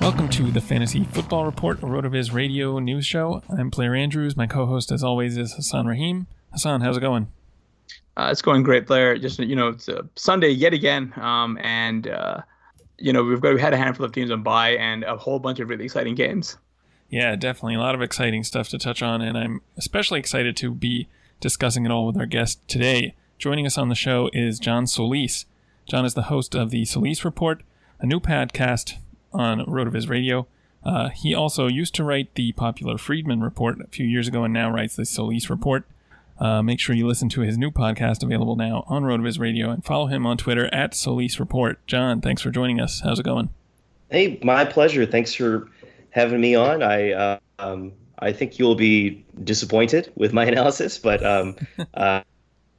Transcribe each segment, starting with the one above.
Welcome to the Fantasy Football Report, a RotoViz radio news show. I'm Blair Andrews. My co-host, as always, is Hasan Rahim. Hasan, how's it going? Uh, it's going great, Blair. Just you know, it's a Sunday yet again, um, and uh, you know we've got we had a handful of teams on bye and a whole bunch of really exciting games. Yeah, definitely a lot of exciting stuff to touch on, and I'm especially excited to be discussing it all with our guest today. Joining us on the show is John Solis. John is the host of the Solis Report, a new podcast on RotoViz Radio. Uh, he also used to write the popular Friedman Report a few years ago and now writes the Solis Report. Uh, make sure you listen to his new podcast available now on RotoViz Radio and follow him on Twitter at Solis Report. John, thanks for joining us. How's it going? Hey, my pleasure. Thanks for having me on. I uh, um, I think you'll be disappointed with my analysis, but um,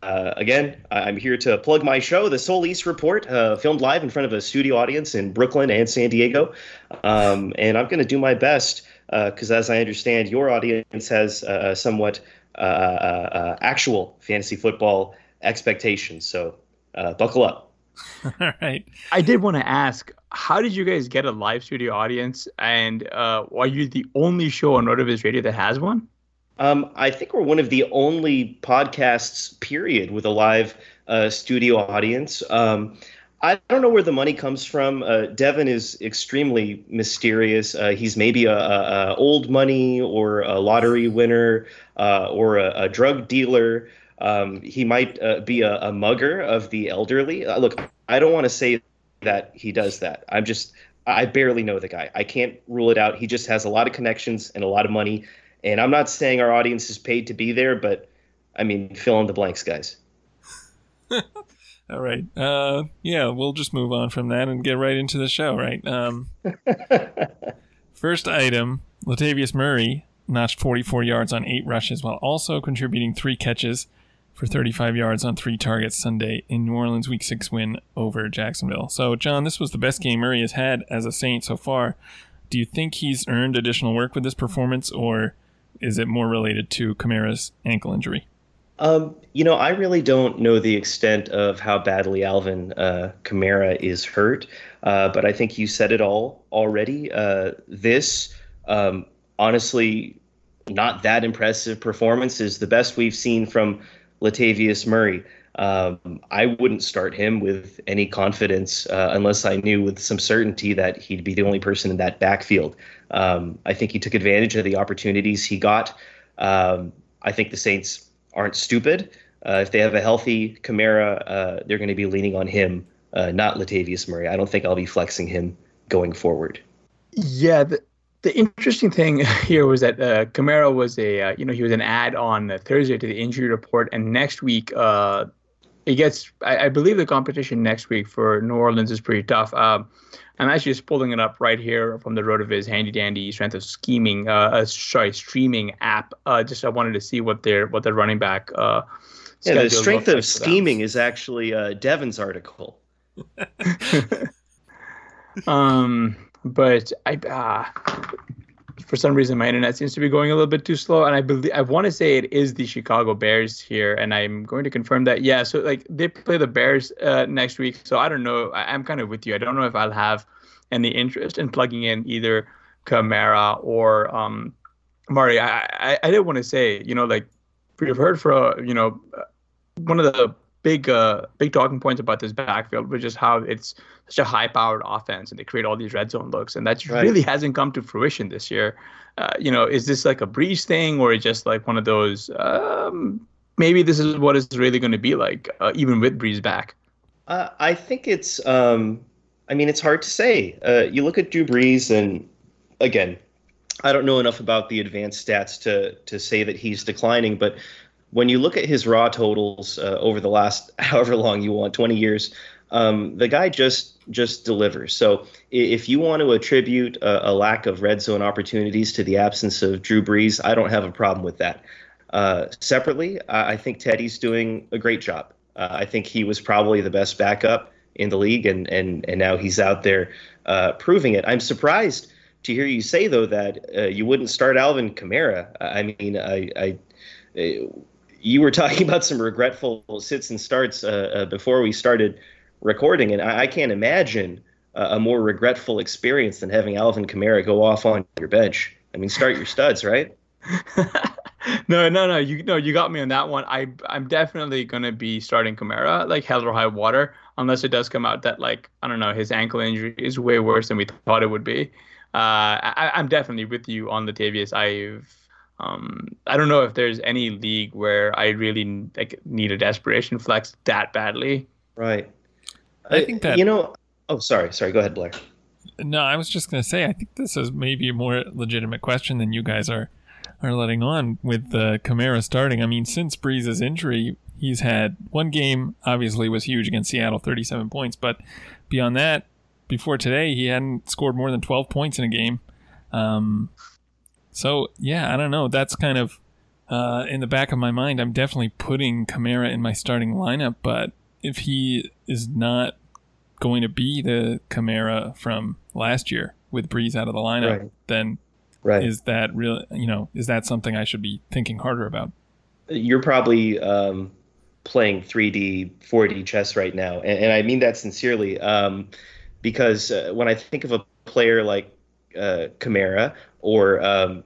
uh, again, I'm here to plug my show, the Solis Report, uh, filmed live in front of a studio audience in Brooklyn and San Diego. Um, and I'm going to do my best because, uh, as I understand, your audience has uh, somewhat uh, uh, actual fantasy football expectations. So buckle up. All right. I did want to ask, how did you guys get a live studio audience? And are you the only show on RotoViz Radio that has one? Um, I think we're one of the only podcasts, period, with a live uh, studio audience. Um, I don't know where the money comes from. Uh, Devin is extremely mysterious. Uh, he's maybe a, a, a, old money or a lottery winner uh, or a, a, drug dealer. Um, he might uh, be a, mugger of the elderly. Uh, look, I don't want to say that he does that. I'm just I barely know the guy. I can't rule it out. He just has a lot of connections and a lot of money, and I'm not saying our audience is paid to be there, but I mean, fill in the blanks, guys. All right. Uh, yeah, we'll just move on from that and get right into the show, right? Um, first item Latavius Murray notched 44 yards on eight rushes while also contributing three catches for 35 yards on three targets Sunday in New Orleans' Week 6 win over Jacksonville. So, John, this was the best game Murray has had as a Saint so far. Do you think he's earned additional work with this performance, or is it more related to Kamara's ankle injury? Um, you know, I really don't know the extent of how badly Alvin uh, Kamara is hurt, uh, but I think you said it all already. Uh, this, um, honestly, not that impressive performance is the best we've seen from Latavius Murray. Um, I wouldn't start him with any confidence uh, unless I knew with some certainty that he'd be the only person in that backfield. Um, I think he took advantage of the opportunities he got. Um, I think the Saints aren't stupid. Uh, if they have a healthy Kamara, uh, they're going to be leaning on him, uh, not Latavius Murray. I don't think I'll be flexing him going forward. Yeah, the, the interesting thing here was that uh, Kamara was a uh, you know he was an ad on Thursday to the injury report, and next week uh, it gets I, I, believe the competition next week for New Orleans is pretty tough. Um, I'm actually just pulling it up right here from the RotoViz handy dandy strength of scheming uh, uh sorry streaming app. Uh, just I wanted to see what their what their running back uh, yeah the strength of scheming is actually uh, Devin's article. um, but I uh, for some reason my internet seems to be going a little bit too slow and i believe i want to say it is the chicago bears here and i'm going to confirm that yeah so like they play the bears uh, next week so i don't know I, am kind of with you i don't know if i'll have any interest in plugging in either Kamara or um Murray. I, I, I did want to say, you know, like we've heard for, you know, one of the big uh, big talking points about this backfield, which is how it's such a high powered offense and they create all these red zone looks, and that right. really hasn't come to fruition this year. Uh, you know, is this like a Brees thing or just like one of those? Um, maybe this is what it's really going to be like, uh, even with Brees back. Uh, I think it's. Um, I mean, it's hard to say. Uh, you look at Drew Brees, and again, I don't know enough about the advanced stats to to say that he's declining, but when you look at his raw totals uh, over the last however long you want, 20 years, um, the guy just just delivers. So if you want to attribute a, a, lack of red zone opportunities to the absence of Drew Brees, I don't have a problem with that. Uh, separately, I think Teddy's doing a great job. Uh, I think he was probably the best backup in the league, and and and now he's out there uh, proving it. I'm surprised to hear you say though that uh, you wouldn't start Alvin Kamara. I mean, I, I you were talking about some regretful sits and starts uh, uh, before we started recording, and I, I can't imagine uh, a more regretful experience than having Alvin Kamara go off on your bench. I mean, start your studs, right? no, no, no. You no, you got me on that one. I I'm definitely gonna be starting Kamara like hell or high water, unless it does come out that like I don't know his ankle injury is way worse than we thought it would be. Uh, I, I'm definitely with you on Latavius. I've um, I don't know if there's any league where I really like need a desperation flex that badly. Right. I, think that you know. Oh, sorry, sorry. Go ahead, Blair. No, I was just going to say. I think this is maybe a more legitimate question than you guys are are letting on with the uh, Kamara starting. I mean, since Brees' injury, he's had one game. Obviously, was huge against Seattle, thirty-seven points. But beyond that, before today, he hadn't scored more than twelve points in a game. Um, so yeah, I don't know. That's kind of uh, in the back of my mind. I'm definitely putting Kamara in my starting lineup, but if he is not going to be the Kamara from last year with Brees out of the lineup, right. then right. is that real? You know, is that something I should be thinking harder about? You're probably um, playing 3D, 4D chess right now, and, and I mean that sincerely, um, because uh, when I think of a player like uh, Kamara or um,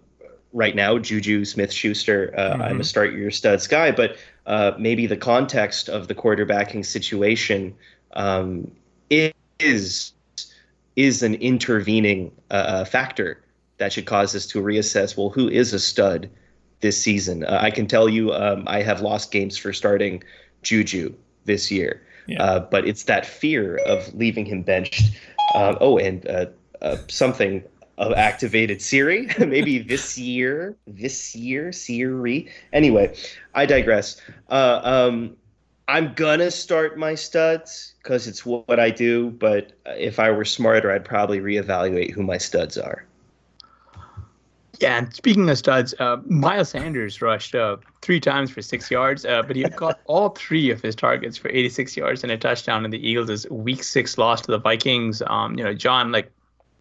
right now, Juju Smith Schuster, uh, mm-hmm. I'm a start your studs guy, but uh, maybe the context of the quarterbacking situation um, is is an intervening uh, uh, factor that should cause us to reassess. Well, who is a stud this season? Uh, I can tell you, um, I have lost games for starting Juju this year, yeah. Uh, but it's that fear of leaving him benched. oh, and something of activated Siri, maybe this year, this year, Siri. Anyway, I digress. Uh, um, I'm gonna start my studs because it's what I do. But if I were smarter, I'd probably reevaluate who my studs are. Yeah, and speaking of studs, uh, Miles Sanders rushed uh, three times for six yards, uh, but he got all three of his targets for 86 yards and a touchdown in the Eagles' Week Six loss to the Vikings. Um, you know, John, like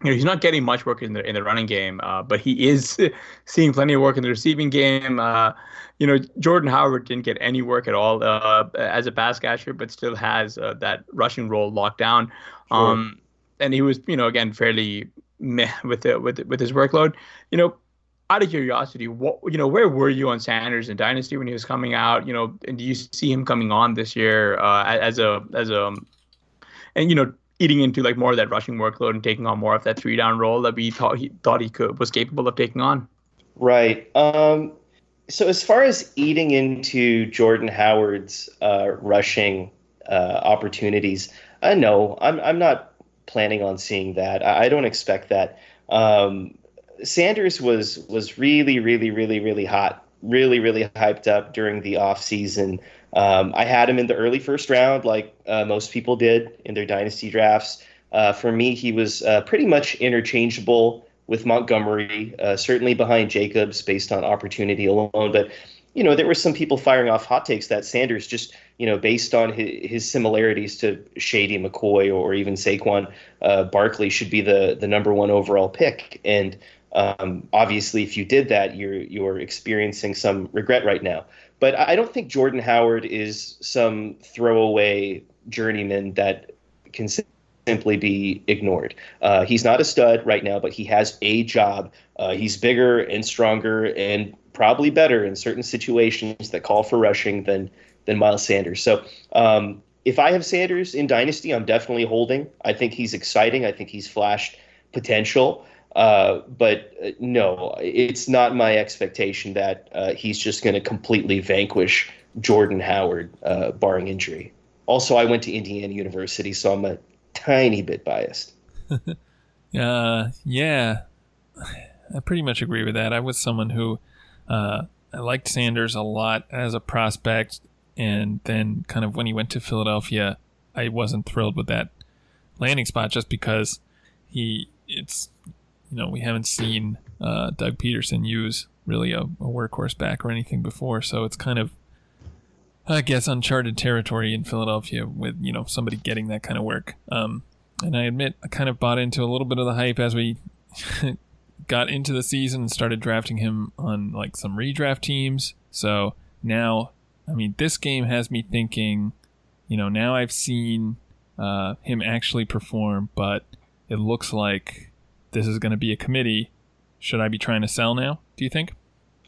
you know, he's not getting much work in the in the running game, uh, but he is seeing plenty of work in the receiving game. Uh, you know, Jordan Howard didn't get any work at all uh, as a pass catcher, but still has uh, that rushing role locked down. Um, and he was, you know, again fairly meh with the, with with his workload. You know, out of curiosity, what you know, where were you on Sanders and Dynasty when he was coming out? You know, and do you see him coming on this year uh, as a as a and you know eating into like more of that rushing workload and taking on more of that three down role that we thought he thought he could was capable of taking on. Right. Um, so as far as eating into Jordan Howard's uh, rushing uh, opportunities, uh, no, I'm I'm not planning on seeing that. I, I don't expect that. Um, Sanders was was really, really, really, really hot, really, really hyped up during the off season. Um, I had him in the early first round, like uh, most people did in their dynasty drafts. Uh, for me, he was uh, pretty much interchangeable with Montgomery, uh, certainly behind Jacobs based on opportunity alone. But you know, there were some people firing off hot takes that Sanders just, you know, based on his, his similarities to Shady McCoy or even Saquon uh, Barkley, should be the the number one overall pick. And um, obviously, if you did that, you're you're experiencing some regret right now. But I don't think Jordan Howard is some throwaway journeyman that can simply be ignored. Uh, he's not a stud right now, but he has a job. Uh, he's bigger and stronger and probably better in certain situations that call for rushing than than Miles Sanders. So um, if I have Sanders in Dynasty, I'm definitely holding. I think he's exciting. I think he's flashed potential. Uh, but uh, no, it's not my expectation that uh, he's just going to completely vanquish Jordan Howard, uh, barring injury. Also, I went to Indiana University, so I'm a tiny bit biased. yeah, I pretty much agree with that. I was someone who I liked Sanders a lot as a prospect, and then kind of when he went to Philadelphia, I wasn't thrilled with that landing spot just because he it's you know we haven't seen uh, Doug Pederson use really a, a workhorse back or anything before, so it's kind of I guess uncharted territory in Philadelphia with you know somebody getting that kind of work. Um, and I admit I kind of bought into a little bit of the hype as we got into the season and started drafting him on like some redraft teams. So now, I mean, this game has me thinking. You know, now I've seen uh, him actually perform, but it looks like this is going to be a committee. Should I be trying to sell now? Do you think?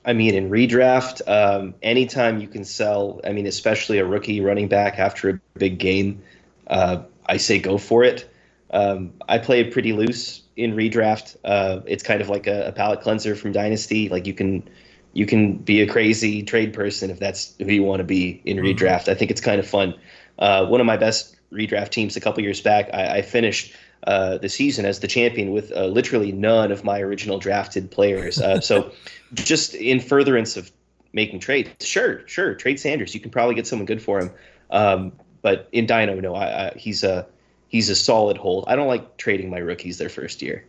I mean, in redraft, um, anytime you can sell, I mean, especially a rookie running back after a big game, uh, I say go for it. Um, I played pretty loose in redraft. Uh, it's kind of like a, a palate cleanser from Dynasty. Like you can you can be a crazy trade person if that's who you want to be in mm-hmm. redraft. I think it's kind of fun. Uh, one of my best redraft teams a couple years back, I, I finished uh, the season as the champion with uh, literally none of my original drafted players. Uh, so, just in furtherance of making trades, sure, sure, trade Sanders. You can probably get someone good for him. Um, but in Dino, no, I, I, he's a he's a solid hold. I don't like trading my rookies their first year.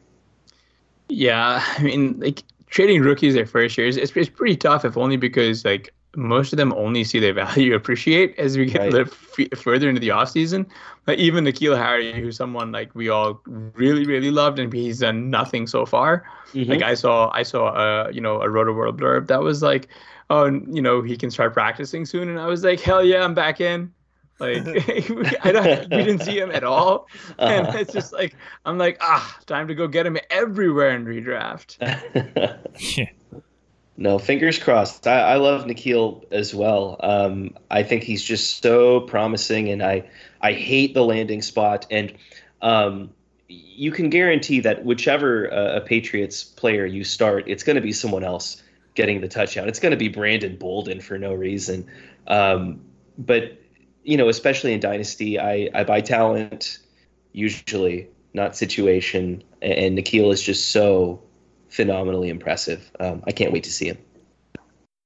Yeah, I mean, like trading rookies their first year is it's, it's pretty tough, if only because like most of them only see their value appreciate as we get right. f- further into the offseason. Like even N'Keal Harry, who's someone like we all really, really loved, and he's done nothing so far. Mm-hmm. Like I saw, I saw a you know a Rotoworld blurb that was like, oh, you know he can start practicing soon, and I was like, hell yeah, I'm back in. Like I don't, we didn't see him at all, and uh-huh. it's just like I'm like, ah, time to go get him everywhere in redraft. yeah. No, fingers crossed. I, I love N'Keal as well. Um, I think he's just so promising, and I I hate the landing spot. And um, you can guarantee that whichever uh, a Patriots player you start, it's going to be someone else getting the touchdown. It's going to be Brandon Bolden for no reason. Um, but you know, especially in Dynasty, I I buy talent usually, not situation. And, and N'Keal is just so phenomenally impressive. Um, I can't wait to see him.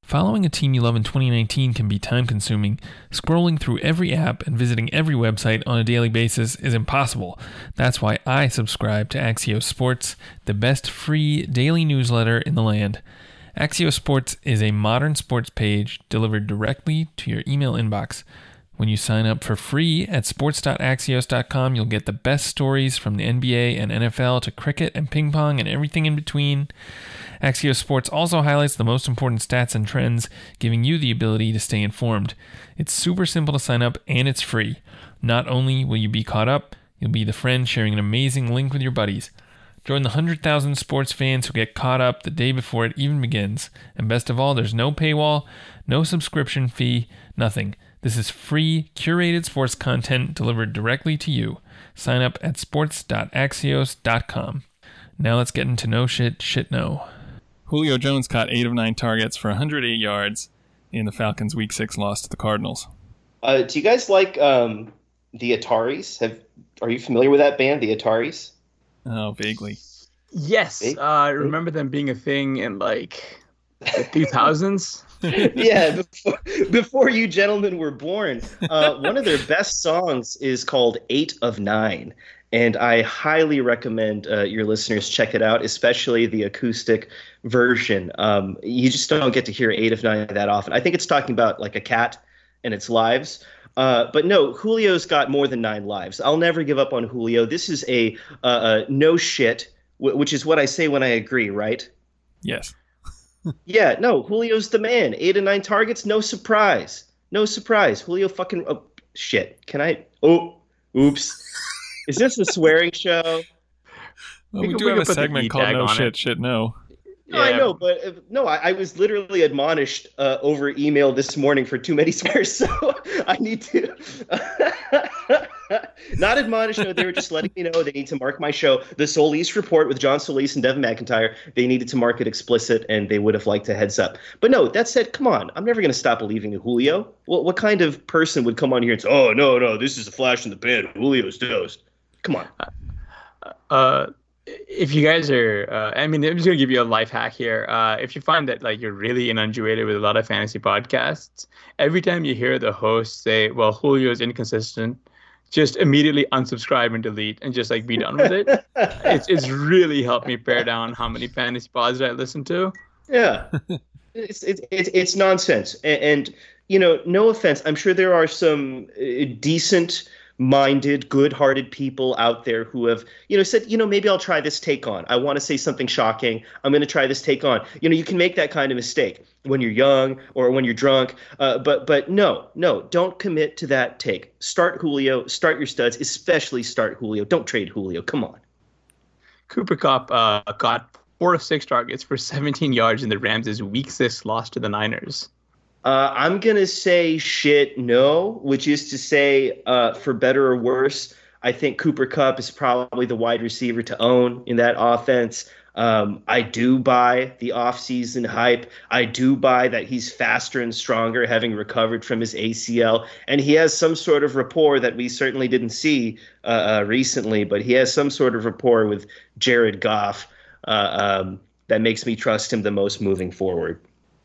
Following a team you love in 2019 can be time consuming. Scrolling through every app and visiting every website on a daily basis is impossible. That's why I subscribe to Axios Sports, the best free daily newsletter in the land. Axios Sports is a modern sports page delivered directly to your email inbox. When you sign up for free at sports.axios.com, you'll get the best stories from the NBA and NFL to cricket and ping pong and everything in between. Axios Sports also highlights the most important stats and trends, giving you the ability to stay informed. It's super simple to sign up and it's free. Not only will you be caught up, you'll be the friend sharing an amazing link with your buddies. Join the 100,000 sports fans who get caught up the day before it even begins. And best of all, there's no paywall, no subscription fee, nothing. This is free, curated sports content delivered directly to you. Sign up at sports.axios.com. Now let's get into no shit, shit no. Julio Jones caught 8 of 9 targets for 108 yards in the Falcons' Week 6 loss to the Cardinals. Uh, do you guys like um, the Ataris. Have are you familiar with that band, the Ataris? Oh, vaguely. Yes, uh, I remember them being a thing in like the 2000s. yeah, before, before, you gentlemen were born. Uh, one of their best songs is called Eight of Nine. And I highly recommend uh, your listeners check it out, especially the acoustic version. Um, you just don't get to hear Eight of Nine that often. I think it's talking about like a cat and its lives. Uh, but no, Julio's got more than nine lives. I'll never give up on Julio. This is a, uh, no shit, w- which is what I say when I agree, right? Yes. Yeah, no, Julio's the man. Eight and nine targets, no surprise. No surprise. Julio fucking. Oh, shit. Can I? Oh, oops. Is this a swearing show? Well, we, we do have a segment called "No Shit, it. Shit No." No, yeah. I know, but uh, no, I, I, was literally admonished uh, over email this morning for too many swears, so I need to. Not admonished. No, they were just letting me know they need to mark my show, the Solis Report with John Solis and Devin McIntyre. They needed to mark it explicit, and they would have liked a heads up. But no, that said, come on, I'm never going to stop believing in Julio. Well, what kind of person would come on here and say, "Oh no, no, this is a flash in the pan. Julio's toast"? Come on. Uh, if you guys are, uh, I mean, I'm just gonna give you a life hack here. Uh, if you find that like you're really inundated with a lot of fantasy podcasts, every time you hear the host say, "Well, Julio is inconsistent," just immediately unsubscribe and delete, and just like be done with it. it's it's really helped me pare down how many fantasy pods I listen to. Yeah, it's it's it's, it's nonsense, and, and you know, no offense, I'm sure there are some uh, decent minded, good hearted people out there who have, you know, said, you know, maybe I'll try this take on. I want to say something shocking. I'm going to try this take on. You know, you can make that kind of mistake when you're young or when you're drunk. Uh, but but no, no, don't commit to that take. Start Julio, start your studs, especially start Julio. Don't trade Julio. Come on. Cooper Kupp uh, got four of six targets for 17 yards in the Rams' week six loss to the Niners. Uh, I'm gonna say shit no, which is to say, uh, for better or worse, I think Cooper Kupp is probably the wide receiver to own in that offense. Um, I do buy the offseason hype. I do buy that he's faster and stronger, having recovered from his ACL, and he has some sort of rapport that we certainly didn't see uh, uh, recently. But he has some sort of rapport with Jared Goff uh, um, that makes me trust him the most moving forward.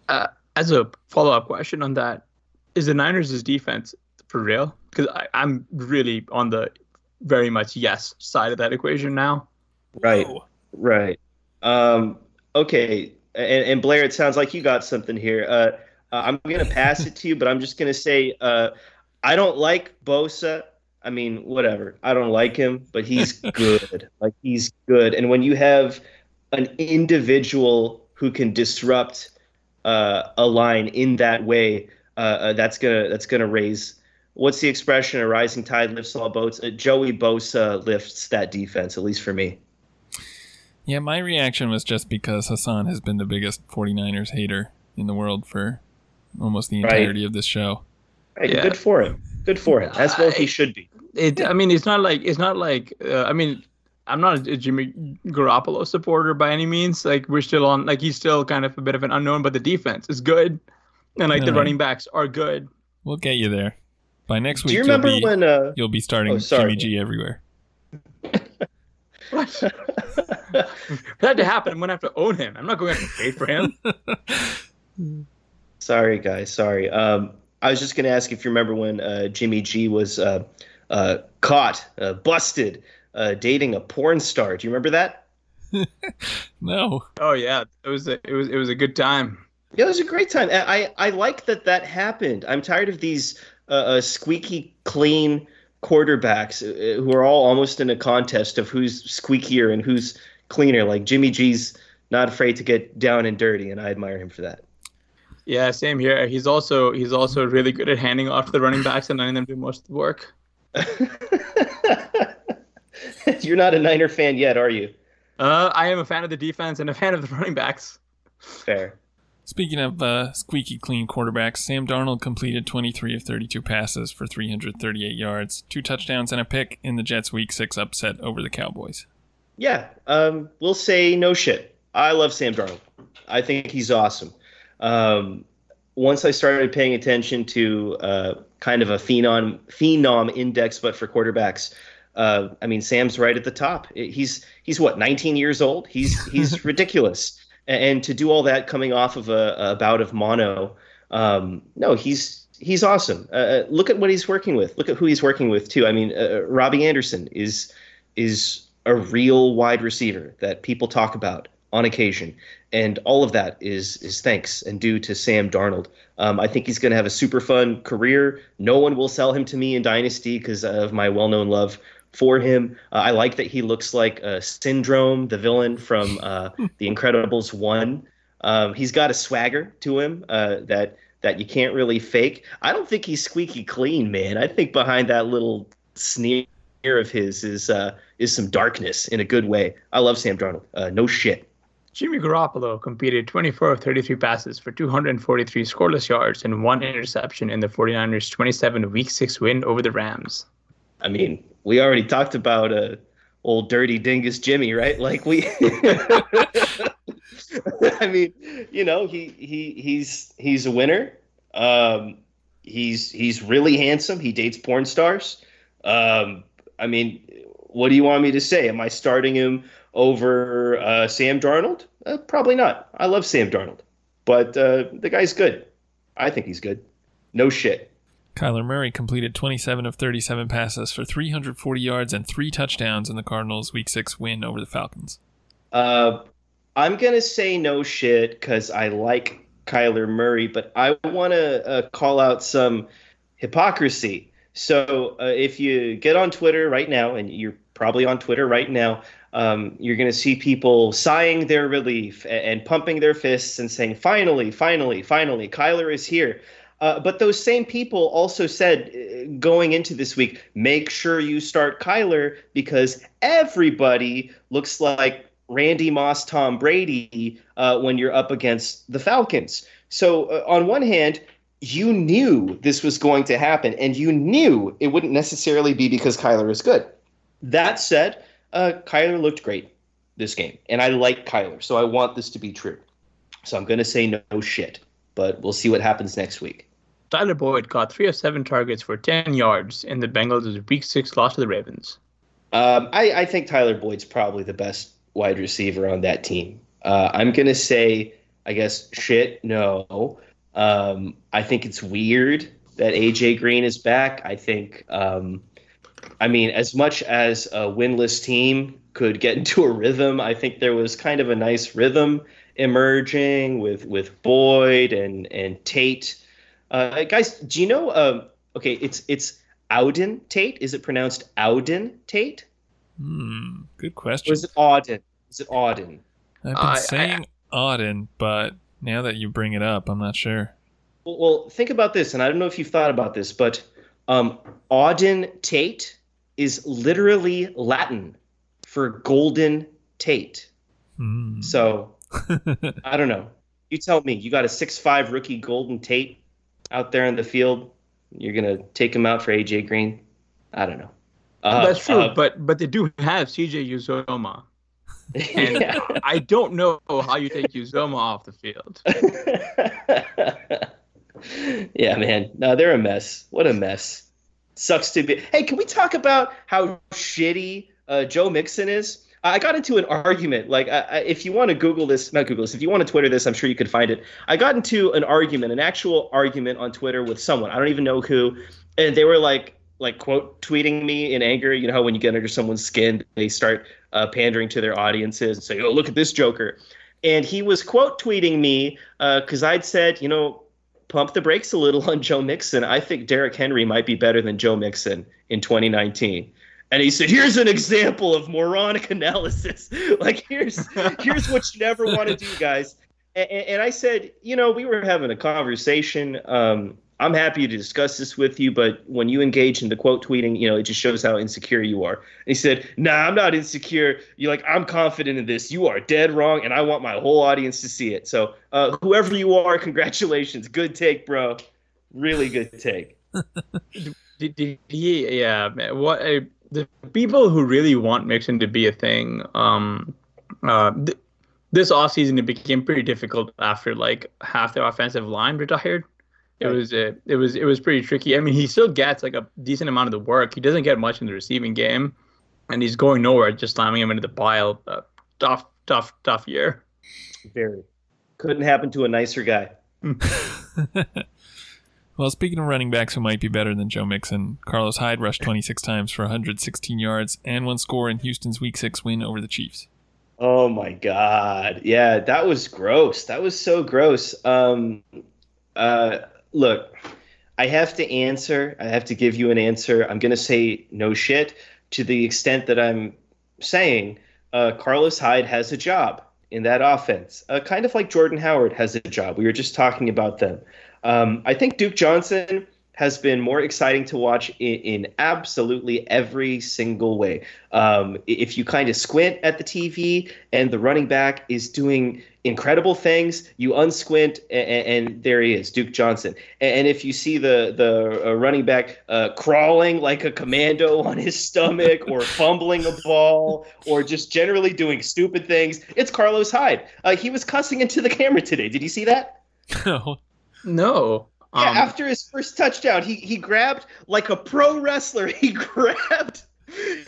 Uh, as a follow up question on that, is the Niners' defense for real? Because I'm really on the very much yes side of that equation now. Right. Whoa. Right. Um, okay. And, and, Blair, it sounds like you got something here. Uh, uh, I'm going to pass it to you, but I'm just going to say uh, I don't like Bosa. I mean, whatever. I don't like him, but he's good. like, he's good. And when you have an individual who can disrupt uh, a line in that way, uh, uh, that's gonna that's gonna raise. What's the expression? A rising tide lifts all boats. Uh, Joey Bosa lifts that defense, at least for me. Yeah, my reaction was just because Hasan has been the biggest 49ers hater in the world for almost the entirety right. of this show. Right, yeah. good for him. Good for him. That's what he should be. It. I mean, it's not like it's not like. Uh, I mean, I'm not a Jimmy Garoppolo supporter by any means. Like we're still on, like he's still kind of a bit of an unknown, but the defense is good, and like the running backs are good. We'll get you there by next week. Do you remember you'll be, when uh, you'll be starting oh, Jimmy G everywhere? what? for that to happen, I'm gonna have to own him. I'm not going to have to pay for him. sorry, guys. Sorry. Um, I was just gonna ask if you remember when uh, Jimmy G was uh, uh, caught, uh, busted uh, dating a porn star. Do you remember that? no. Oh yeah, it was a, it was it was a good time. Yeah, it was a great time. I I like that that happened. I'm tired of these uh, uh, squeaky clean quarterbacks uh, who are all almost in a contest of who's squeakier and who's cleaner. Like Jimmy G's not afraid to get down and dirty, and I admire him for that. Yeah, same here. He's also he's also really good at handing off to the running backs and letting them do most of the work. You're not a Niner fan yet, are you? Uh, I am a fan of the defense and a fan of the running backs. Fair. Speaking of uh, squeaky clean quarterbacks, Sam Darnold completed 23 of 32 passes for 338 yards, two touchdowns, and a pick in the Jets' Week 6 upset over the Cowboys. Yeah, um, we'll say no shit. I love Sam Darnold. I think he's awesome. Um, once I started paying attention to uh, kind of a phenom phenom index, but for quarterbacks, uh, I mean Sam's right at the top. He's he's what 19 years old. He's he's ridiculous, and to do all that coming off of a, a bout of mono, um, no, he's he's awesome. Uh, uh look at what he's working with. Look at who he's working with too. I mean, uh, Robbie Anderson is is a real wide receiver that people talk about on occasion, and all of that is is thanks and due to Sam Darnold. Um, I think he's going to have a super fun career. No one will sell him to me in Dynasty because of my well known love for him. Uh, I like that he looks like a Syndrome, the villain from uh, The Incredibles one. Um, he's got a swagger to him uh, that that you can't really fake. I don't think he's squeaky clean, man. I think behind that little sneer of his is uh, is some darkness in a good way. I love Sam Darnold. Uh, no shit. Jimmy Garoppolo completed 24 of 33 passes for 243 scoreless yards and one interception in the 49ers' 27 Week 6 win over the Rams. I mean, we already talked about uh, old dirty dingus Jimmy, right? Like we I mean, you know, he he he's he's a winner. Um, he's he's really handsome. He dates porn stars. Um, I mean, what do you want me to say? Am I starting him over uh, Sam Darnold? Uh, probably not. I love Sam Darnold, but uh, the guy's good. I think he's good. No shit. Kyler Murray completed 27 of 37 passes for 340 yards and three touchdowns in the Cardinals' Week Six win over the Falcons. Uh, I'm gonna say no shit because I like Kyler Murray, but I want to uh, call out some hypocrisy. So uh, if you get on Twitter right now, and you're probably on Twitter right now, um, you're going to see people sighing their relief and, and, pumping their fists and saying, finally, finally, finally, Kyler is here. Uh, but those same people also said uh, going into this week, make sure you start Kyler because everybody looks like Randy Moss, Tom Brady uh, when you're up against the Falcons. So, uh, on one hand, you knew this was going to happen, and you knew it wouldn't necessarily be because Kyler is good. That said, uh, Kyler looked great this game, and I like Kyler, so I want this to be true. So I'm going to say no shit, but we'll see what happens next week. Tyler Boyd got three of seven targets for 10 yards in the Bengals' Week 6 loss to the Ravens. Um, I, I, think Tyler Boyd's probably the best wide receiver on that team. Uh, I'm going to say, I guess, shit, no. Um, I think it's weird that AJ Green is back. I think, um, I mean, as much as a winless team could get into a rhythm, I think there was kind of a nice rhythm emerging with with Boyd and and Tate. Uh, guys, do you know? Um, okay, it's it's Auden Tate. Is it pronounced Auden Tate? Hmm, good question. Or is it Auden? Is it Auden? I've been uh, saying I, Auden, but now that you bring it up, I'm not sure. Well, well, think about this, and I don't know if you've thought about this, but um, Auden Tate is literally Latin for golden Tate. Mm. So I don't know. You tell me. You got a six-five rookie Golden Tate out there in the field. You're gonna take him out for AJ Green. I don't know. Uh, That's true, uh, but but they do have CJ Uzomah. And yeah. I don't know how you take Uzomah off the field. yeah, man. No, they're a mess. What a mess. Sucks to be. Hey, can we talk about how shitty uh, Joe Mixon is? I got into an argument. Like, I, if you want to Google this, not Google this, if you want to Twitter this, I'm sure you could find it. I got into an argument, an actual argument on Twitter with someone. I don't even know who, and they were like, like quote tweeting me in anger. You know how when you get under someone's skin, they start uh, pandering to their audiences and say, "Oh, look at this Joker," and he was quote tweeting me because uh, I'd said, you know, pump the brakes a little on Joe Mixon. I think Derrick Henry might be better than Joe Mixon in 2019. And he said, "Here's an example of moronic analysis. like here's here's what you never want to do, guys." And, and, I said, "You know, we were having a conversation. Um, I'm happy to discuss this with you, but when you engage in the quote tweeting, you know, it just shows how insecure you are. And he said, Nah, I'm not insecure. You're like, I'm confident in this. You are dead wrong, and I want my whole audience to see it. So, uh, whoever you are, congratulations. Good take, bro. Really good take. yeah, man. What uh, the people who really want Mixon to be a thing, um, uh, th- this offseason it became pretty difficult after like half their offensive line retired. It was uh, it was it was pretty tricky. I mean, he still gets like a decent amount of the work. He doesn't get much in the receiving game, and he's going nowhere. Just slamming him into the pile. Uh, tough, tough, tough year. Very. Couldn't happen to a nicer guy. well, speaking of running backs who might be better than Joe Mixon, Carlos Hyde rushed 26 times for 116 yards and one score in Houston's Week 6 win over the Chiefs. Oh my god. Yeah, that was gross. That was so gross. Um uh look, I have to answer. I have to give you an answer. I'm going to say no shit to the extent that I'm saying uh Carlos Hyde has a job in that offense. Uh, kind of like Jordan Howard has a job. We were just talking about them. Um, I think Duke Johnson has been more exciting to watch in, in absolutely every single way. Um, if you kind of squint at the TV and the running back is doing incredible things, you unsquint and, and there he is, Duke Johnson. And if you see the the uh, running back uh, crawling like a commando on his stomach, or fumbling a ball, or just generally doing stupid things, it's Carlos Hyde. Uh, he was cussing into the camera today. Did you see that? Oh, No. Yeah, Um, after his first touchdown, he he grabbed like a pro wrestler. He grabbed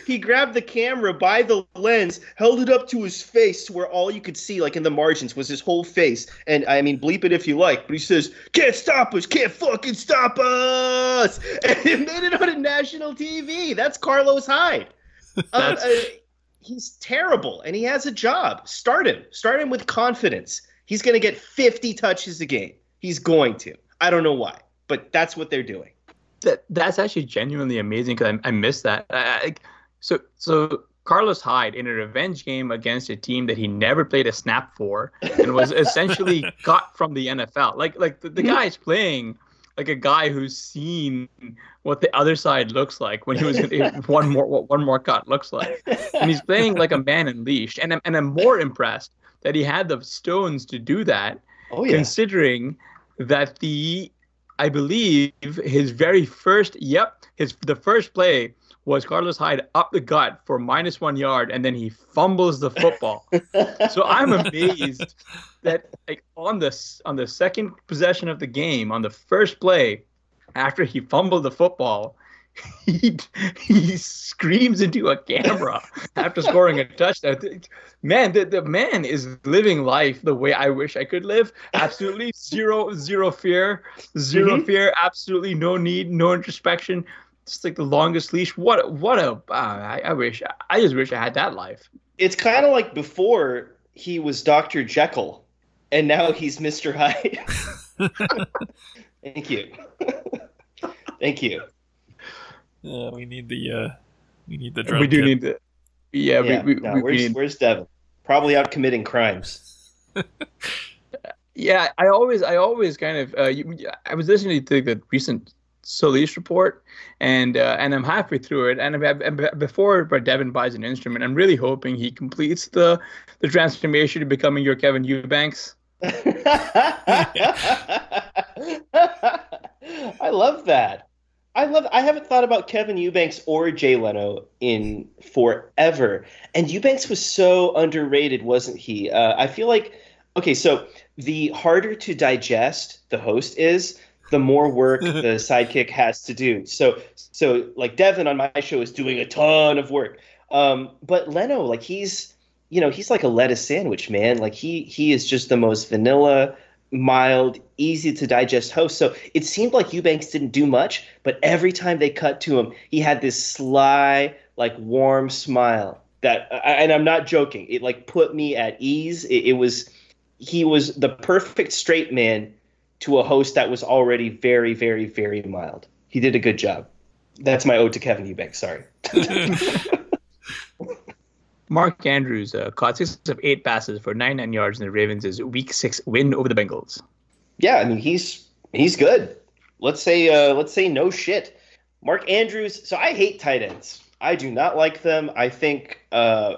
he grabbed the camera by the lens, held it up to his face to where all you could see, like in the margins, was his whole face. And I mean, bleep it if you like, but he says, "Can't stop us! Can't fucking stop us!" And it made it on a national TV. That's Carlos Hyde. Uh, That's- uh, he's terrible, and he has a job. Start him. Start him with confidence. He's going to get 50 touches a game. He's going to. I don't know why, but that's what they're doing. that that's actually genuinely amazing because I, I missed that. I, I, so so Carlos Hyde in a revenge game against a team that he never played a snap for and was essentially cut from the NFL. Like like the, the guy's playing like a guy who's seen what the other side looks like when he was one more what one more cut looks like, and he's playing like a man unleashed. And I'm, and I'm more impressed that he had the stones to do that Oh yeah. considering that the I believe his very first yep his the first play was Carlos Hyde up the gut for minus one yard and then he fumbles the football. so I'm amazed that like on this on the second possession of the game on the first play after he fumbled the football. He, he screams into a camera after scoring a touchdown. Man, the, the man is living life the way I wish I could live. Absolutely zero zero fear, 0 Mhm. fear. Absolutely no need, no introspection. Just like the longest leash. What what a! Uh, I, I wish I just wish I had that life. It's kind of like before he was Dr. Jekyll, and now he's Mr. Hyde. Thank you. Thank you. Uh, we need the uh, we need the drum we do kit. need to. Yeah, Yeah, we, we, no, we, we where's, need where's Devin? Probably out committing crimes. Yeah, I always, I always kind of, uh, you, I was listening to the recent Solis report, and uh, and I'm halfway through it, and, I'm- and before Devin buys an instrument, I'm really hoping he completes the the transformation to becoming your Kevin Eubanks. I love that. I love. I haven't thought about Kevin Eubanks or Jay Leno in forever. And Eubanks was so underrated, wasn't he? Uh, I feel like. Okay, so the harder to digest the host is, the more work the sidekick has to do. So, so like Devin on my show is doing a ton of work. Um, but Leno, like he's, you know, he's like a lettuce sandwich, man. Like he he is just the most vanilla, mild, easy to digest host. So it seemed like Eubanks didn't do much, but every time they cut to him, he had this sly, like warm smile that, and I'm not joking. It like put me at ease. It, it was, he was the perfect straight man to a host that was already very, very, very mild. He did a good job. That's my ode to Kevin Eubanks. Sorry. Mark Andrews uh, caught six of eight passes for 99 yards in the Ravens' Week Six win over the Bengals. Yeah, I mean he's he's good. Let's say uh, let's say no shit. Mark Andrews. So I hate tight ends. I do not like them. I think uh,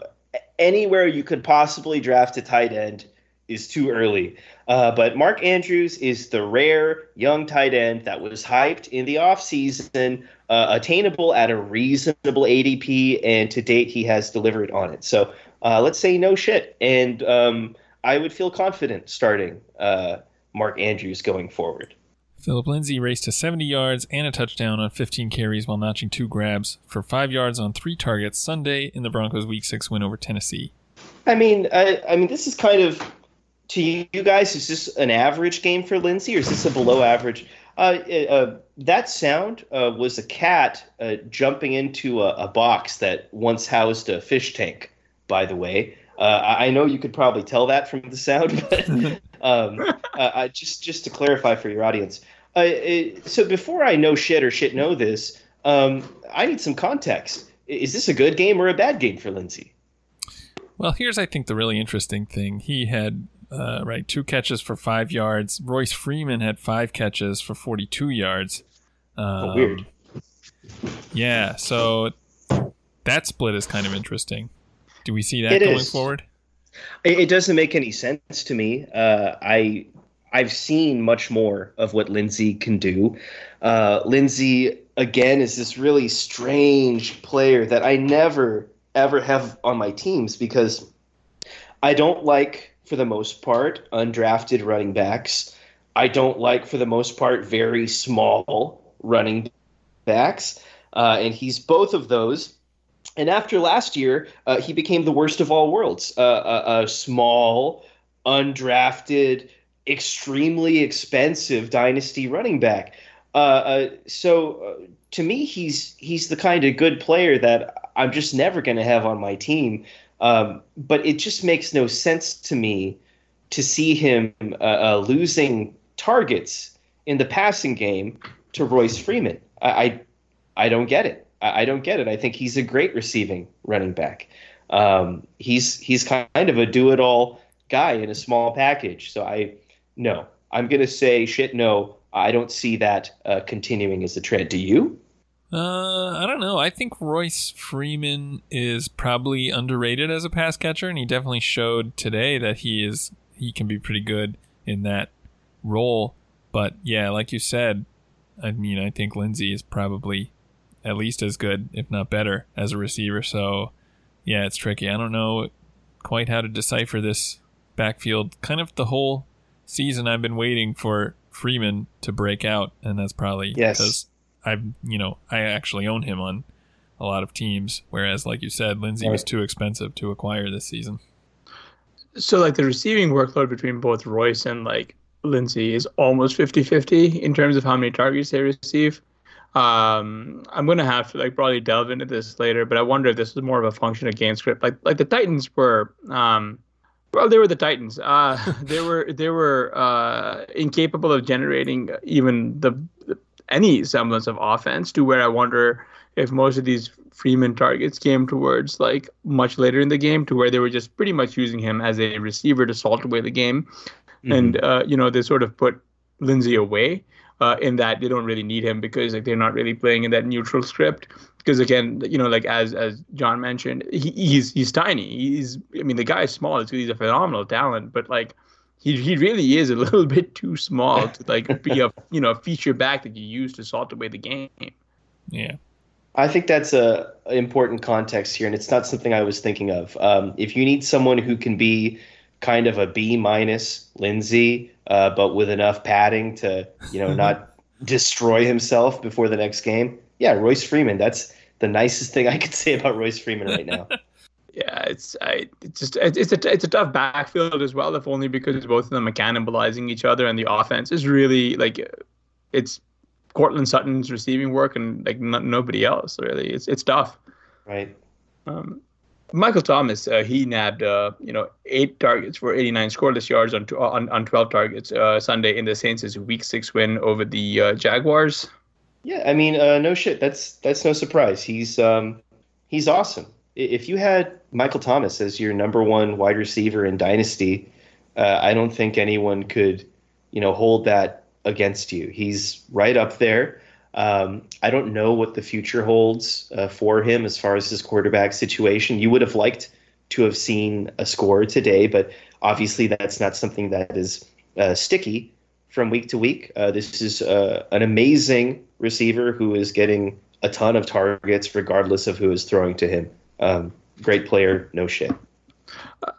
anywhere you could possibly draft a tight end is too early. Uh, but Mark Andrews is the rare young tight end that was hyped in the offseason, uh, attainable at a reasonable ADP, and to date he has delivered on it. So uh, let's say no shit. And um, I would feel confident starting uh, Mark Andrews going forward. Philip Lindsay raced to 70 yards and a touchdown on 15 carries while notching two grabs for five yards on three targets Sunday in the Broncos' Week Six win over Tennessee. I mean, I, I mean, this is kind of to you guys. Is this an average game for Lindsay, or is this a below average? Uh, uh, that sound uh, was a cat uh, jumping into a, a, box that once housed a fish tank. By the way, uh, I know you could probably tell that from the sound, but um, uh, just just to clarify for your audience. It, so before I no shit or shit no this, um, I need some context. Is this a good game or a bad game for Lindsay? Well, here's I think the really interesting thing. He had uh, right two catches for five yards. Royce Freeman had five catches for 42 yards. Um, oh, weird. Yeah, so that split is kind of interesting. Do we see that it going is. forward? It doesn't make any sense to me. Uh, I I've seen much more of what Lindsay can do. Uh, Lindsay again is this really strange player that I never ever have on my teams because I don't like, for the most part, undrafted running backs. I don't like, for the most part, very small running backs. Uh, and he's both of those. And after last year, uh, he became the worst of all worlds uh, a, a, small, undrafted, extremely expensive dynasty running back. Uh, uh, so uh, to me, he's he's the kind of good player that I'm just never going to have on my team. Um, but it just makes no sense to me to see him uh, uh, losing targets in the passing game to Royce Freeman. I, I, I don't get it. I, I, don't get it. I think he's a great receiving running back. Um, he's he's kind of a do it all guy in a small package. So I no, I'm gonna say shit. No, I don't see that uh, continuing as a trend. Do you? Uh, I don't know. I think Royce Freeman is probably underrated as a pass catcher, and he definitely showed today that he is he can be pretty good in that role. But yeah, like you said, I mean, I think Lindsay is probably at least as good, if not better, as a receiver. So yeah, it's tricky. I don't know quite how to decipher this backfield. Kind of the whole season, I've been waiting for Freeman to break out, and that's probably yes. because I you know I actually own him on a lot of teams, whereas like you said, Lindsay right. was too expensive to acquire this season. So like the receiving workload between both Royce and like Lindsay is almost 50-50 in terms of how many targets they receive. Um, I'm gonna have to like probably delve into this later, but I wonder if this is more of a function of game script. Like like the Titans were um, well, they were the Titans. Uh, they were they were uh, incapable of generating even the, the any semblance of offense to where I wonder if most of these Freeman targets came towards like much later in the game to where they were just pretty much using him as a receiver to salt away the game. Mm-hmm. And, uh, you know, they sort of put Lindsay away uh, in that they don't really need him because like they're not really playing in that neutral script. Because again, you know, like as as John mentioned, he, he's he's tiny. He's I mean the guy is small. He's a phenomenal talent, but like he he really is a little bit too small to like be a you know a feature back that you use to salt away the game. Yeah. I think that's a, a important context here, and it's not something I was thinking of. Um, if you need someone who can be kind of a B minus Lindsay, uh, but with enough padding to you know not destroy himself before the next game, yeah, Royce Freeman. That's the nicest thing I could say about Royce Freeman right now. Yeah, it's I it's just it's a it's a tough backfield as well, if only because both of them are cannibalizing each other, and the offense is really like it's Courtland Sutton's receiving work and like nobody else really. It's it's tough. Right. Um, Michael Thomas, uh, he nabbed uh, you know eight targets for 89 scoreless yards on on, on 12 targets uh, Sunday in the Saints' Week Six win over the uh, Jaguars. Yeah, I mean, uh, no shit. That's that's no surprise. He's um, he's awesome if you had Michael Thomas as your number one wide receiver in Dynasty, uh, I don't think anyone could, you know, hold that against you. He's right up there. Um, I don't know what the future holds uh, for him as far as his quarterback situation. You would have liked to have seen a score today, but obviously that's not something that is uh, sticky from week to week. Uh, this is uh, an amazing receiver who is getting a ton of targets regardless of who is throwing to him. Um, great player, no shit. Uh,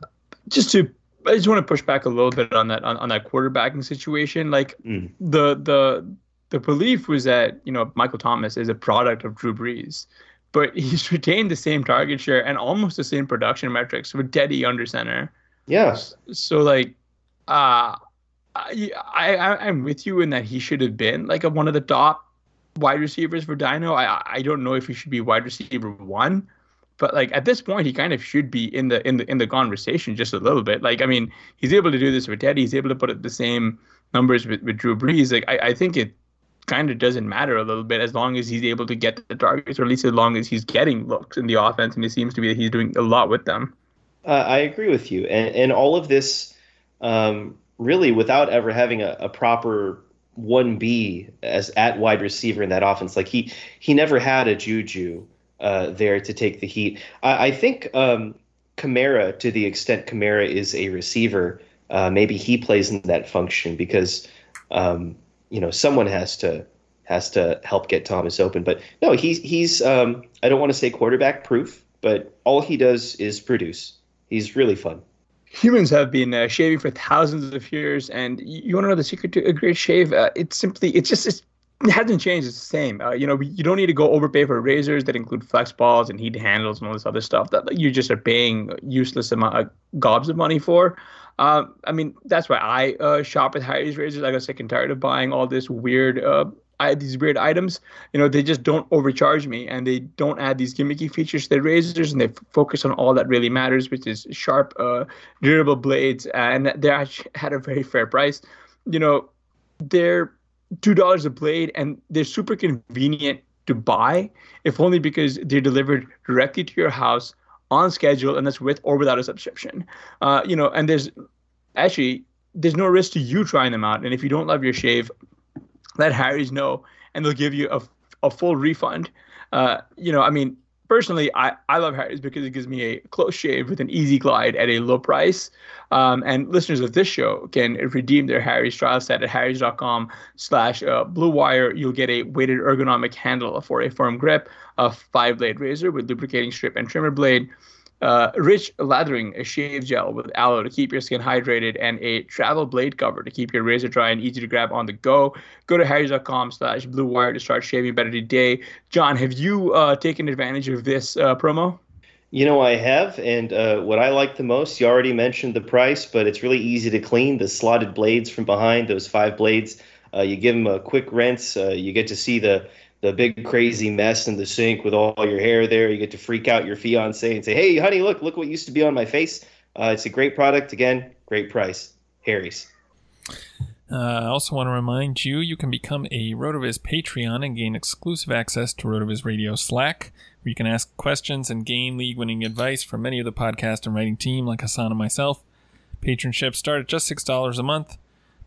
just to I just want to push back a little bit on that on, on that quarterbacking situation. Like mm. the the the belief was that you know Michael Thomas is a product of Drew Brees, but he's retained the same target share and almost the same production metrics with Teddy under center. Yes. So like, uh, I, I I'm with you in that he should have been like a, one of the top wide receivers for Dino. I I don't know if he should be wide receiver one, but like at this point, he kind of should be in the in the in the conversation just a little bit. Like I mean, he's able to do this with Teddy. He's able to put up the same numbers with, with Drew Brees. Like I, I think it kind of doesn't matter a little bit as long as he's able to get the targets, or at least as long as he's getting looks in the offense, and it seems to be that he's doing a lot with them. Uh, I agree with you, and and all of this, um, really, without ever having a, a proper one B as at wide receiver in that offense. Like he he never had a Juju uh, there to take the heat. I, I think um, Kamara, to the extent Kamara is a receiver, uh, maybe he plays in that function because um, you know someone has to has to help get Thomas open. But no, he's he's um, I don't want to say quarterback proof, but all he does is produce. He's really fun humans have been uh, shaving for thousands of years and you want to know the secret to a great shave uh, it's simply it's just it's it hasn't changed. It's the same. Uh, you know, you don't need to go overpay for razors that include flex balls and heat handles and all this other stuff that you just are paying useless amount of gobs of money for. Uh, I mean, that's why I uh, shop at Harry's Razors. I got sick and tired of buying all this weird, uh, I, these weird items. You know, they just don't overcharge me and they don't add these gimmicky features to their razors and they f- focus on all that really matters, which is sharp, uh, durable blades. And they're actually had a very fair price. You know, they're two dollars a blade, and they're super convenient to buy, if only because they're delivered directly to your house on schedule, and that's with or without a subscription. Uh, you know, and there's actually there's no risk to you trying them out, and if you don't love your shave, let Harry's know, and they'll give you a, a full refund. Uh, you know, I mean, personally, I, I love Harry's because it gives me a close shave with an easy glide at a low price. Um, and listeners of this show can redeem their Harry's trial set at harrys.com slash uh, blue wire. You'll get a weighted ergonomic handle for a firm grip, a five blade razor with lubricating strip and trimmer blade, uh, rich lathering, a shave gel with aloe to keep your skin hydrated, and a travel blade cover to keep your razor dry and easy to grab on the go. Go to harrys.com slash blue wire to start shaving better today. John, have you uh, taken advantage of this uh, promo? You know, I have, and uh, what I like the most, you already mentioned the price, but it's really easy to clean. The slotted blades from behind, those five blades, uh, you give them a quick rinse. Uh, you get to see the the big crazy mess in the sink with all your hair there. You get to freak out your fiance and say, "Hey, honey, look, look what used to be on my face." Uh, it's a great product. Again, great price. Harry's. Uh, I also want to remind you you can become a RotoViz Patreon and gain exclusive access to RotoViz Radio Slack, where you can ask questions and gain league winning advice from many of the podcast and writing team, like Hasan and myself. Patronships start at just $6 a month.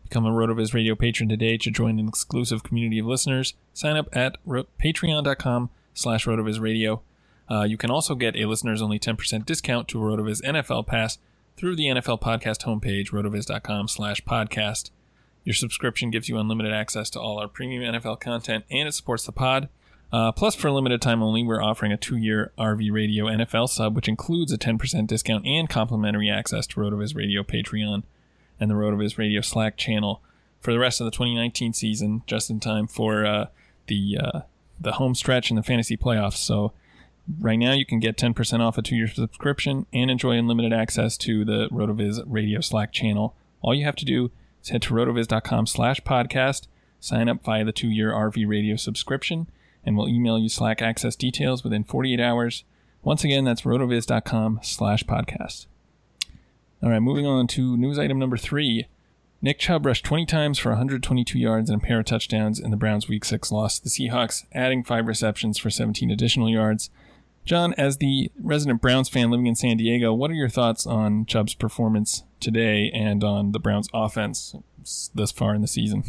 Become a RotoViz Radio patron today to join an exclusive community of listeners. Sign up at patreon.com slash RotoViz Radio. Uh, you can also get a listeners only 10% discount to a RotoViz NFL Pass through the NFL Podcast homepage, rotoviz.com slash podcast. Your subscription gives you unlimited access to all our premium NFL content and it supports the pod. Uh, plus, for a limited time only, we're offering a two year RV Radio NFL sub, which includes a 10% discount and complimentary access to RotoViz Radio Patreon and the RotoViz Radio Slack channel for the rest of the 2019 season, just in time for uh, the uh, the home stretch and the fantasy playoffs. So right now you can get 10% off a two-year subscription and enjoy unlimited access to the RotoViz Radio Slack channel. All you have to do is head to rotoviz.com slash podcast, sign up via the two-year RV radio subscription, and we'll email you Slack access details within 48 hours. Once again, that's rotoviz.com slash podcast. All right, moving on to news item number three. Nick Chubb rushed 20 times for 122 yards and a pair of touchdowns in the Browns' Week 6 loss to the Seahawks, adding five receptions for 17 additional yards. John, as the resident Browns fan living in San Diego, what are your thoughts on Chubb's performance today and on the Browns' offense thus far in the season?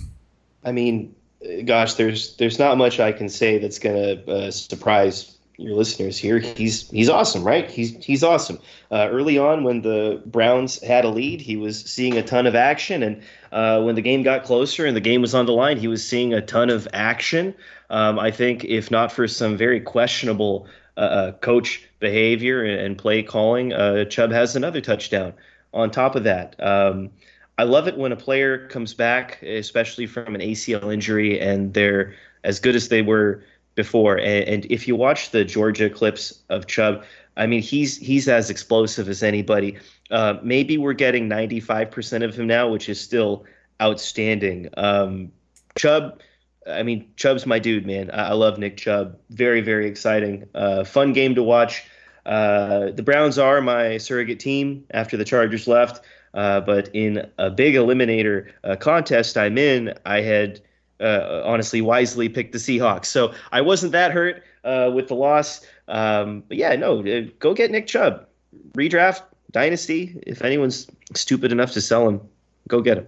I mean, gosh, there's there's not much I can say that's going to uh, surprise your listeners here, he's he's awesome, right? He's he's awesome. Uh, early on, when the Browns had a lead, he was seeing a ton of action, and uh, when the game got closer and the game was on the line, he was seeing a ton of action. Um, I think if not for some very questionable uh, uh coach behavior and, play calling, uh, Chubb has another touchdown on top of that. Um, I love it when a player comes back, especially from an ACL injury, and they're as good as they were before. And, and if you watch the Georgia clips of Chubb, I mean, he's he's as explosive as anybody. Uh, maybe we're getting 95% of him now, which is still outstanding. Um, Chubb, I mean, Chubb's my dude, man. I, I love Nick Chubb. Very, very exciting. Uh, fun game to watch. Uh, the Browns are my surrogate team after the Chargers left. Uh, but in a big eliminator uh, contest I'm in, I had uh, honestly wisely picked the Seahawks. So I wasn't that hurt uh, with the loss. Um, but yeah, no, uh, go get Nick Chubb. Redraft, Dynasty. If anyone's stupid enough to sell him, go get him.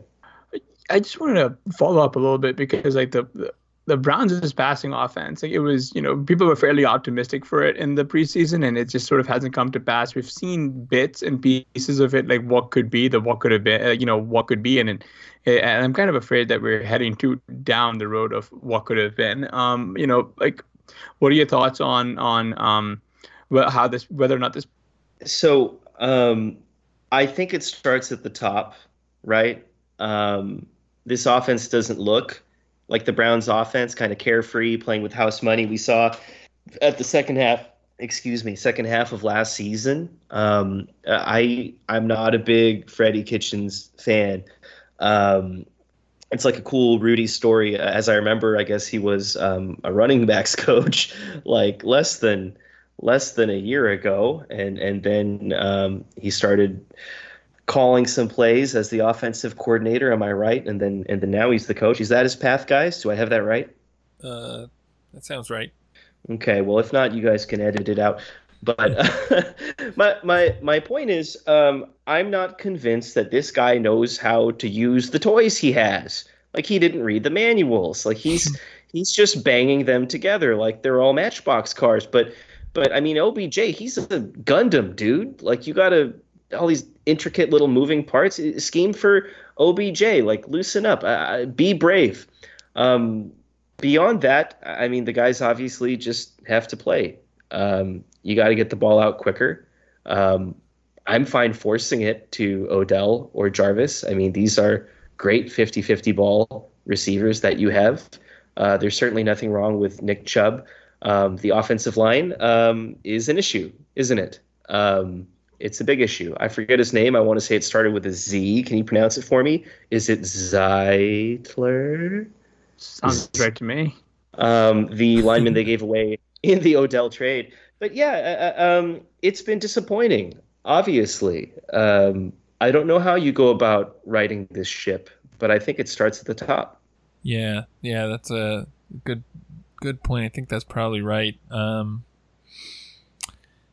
I just wanted to follow up a little bit because like the, the the Browns' passing offense, like it was, you know, people were fairly optimistic for it in the preseason, and it just sort of hasn't come to pass. We've seen bits and pieces of it, like what could be, the what could have been, uh, you know, what could be, and and, and I'm kind of afraid that we're heading to down the road of what could have been. Um, you know, like, what are your thoughts on on um, how this, whether or not this? So, um, I think it starts at the top, right? Um, this offense doesn't look like the Browns offense, kind of carefree, playing with house money. We saw at the second half, excuse me, second half of last season. Um, I I'm not a big Freddie Kitchens fan. Um, it's like a cool Rudy story. As I remember, I guess he was um, a running backs coach like less than less than a year ago, and and then um, he started calling some plays as the offensive coordinator. Am I right? And then and then now he's the coach. Is that his path, guys? Do I have that right? Uh, that sounds right. Okay. Well, if not, you guys can edit it out. But uh, my my my point is, um, I'm not convinced that this guy knows how to use the toys he has. Like he didn't read the manuals. Like he's he's just banging them together like they're all Matchbox cars. But but I mean, OBJ, he's a Gundam dude. Like you gotta all these intricate little moving parts. Scheme for OBJ, like loosen up, uh, be brave. Um, beyond that, I mean, the guys obviously just have to play. Um, you got to get the ball out quicker. Um, I'm fine forcing it to Odell or Jarvis. I mean, these are great 50 50 ball receivers that you have. Uh, there's certainly nothing wrong with Nick Chubb. Um, the offensive line um, is an issue, isn't it? Um, it's a big issue. I forget his name. I want to say it started with a Z. Can you pronounce it for me? Is it Zeitler? Sounds right to me. Um, the lineman they gave away in the Odell trade. But yeah, uh, uh, um, it's been disappointing. Obviously, um, I don't know how you go about righting this ship, but I think it starts at the top. Yeah, yeah, that's a good good point. I think that's probably right. Um,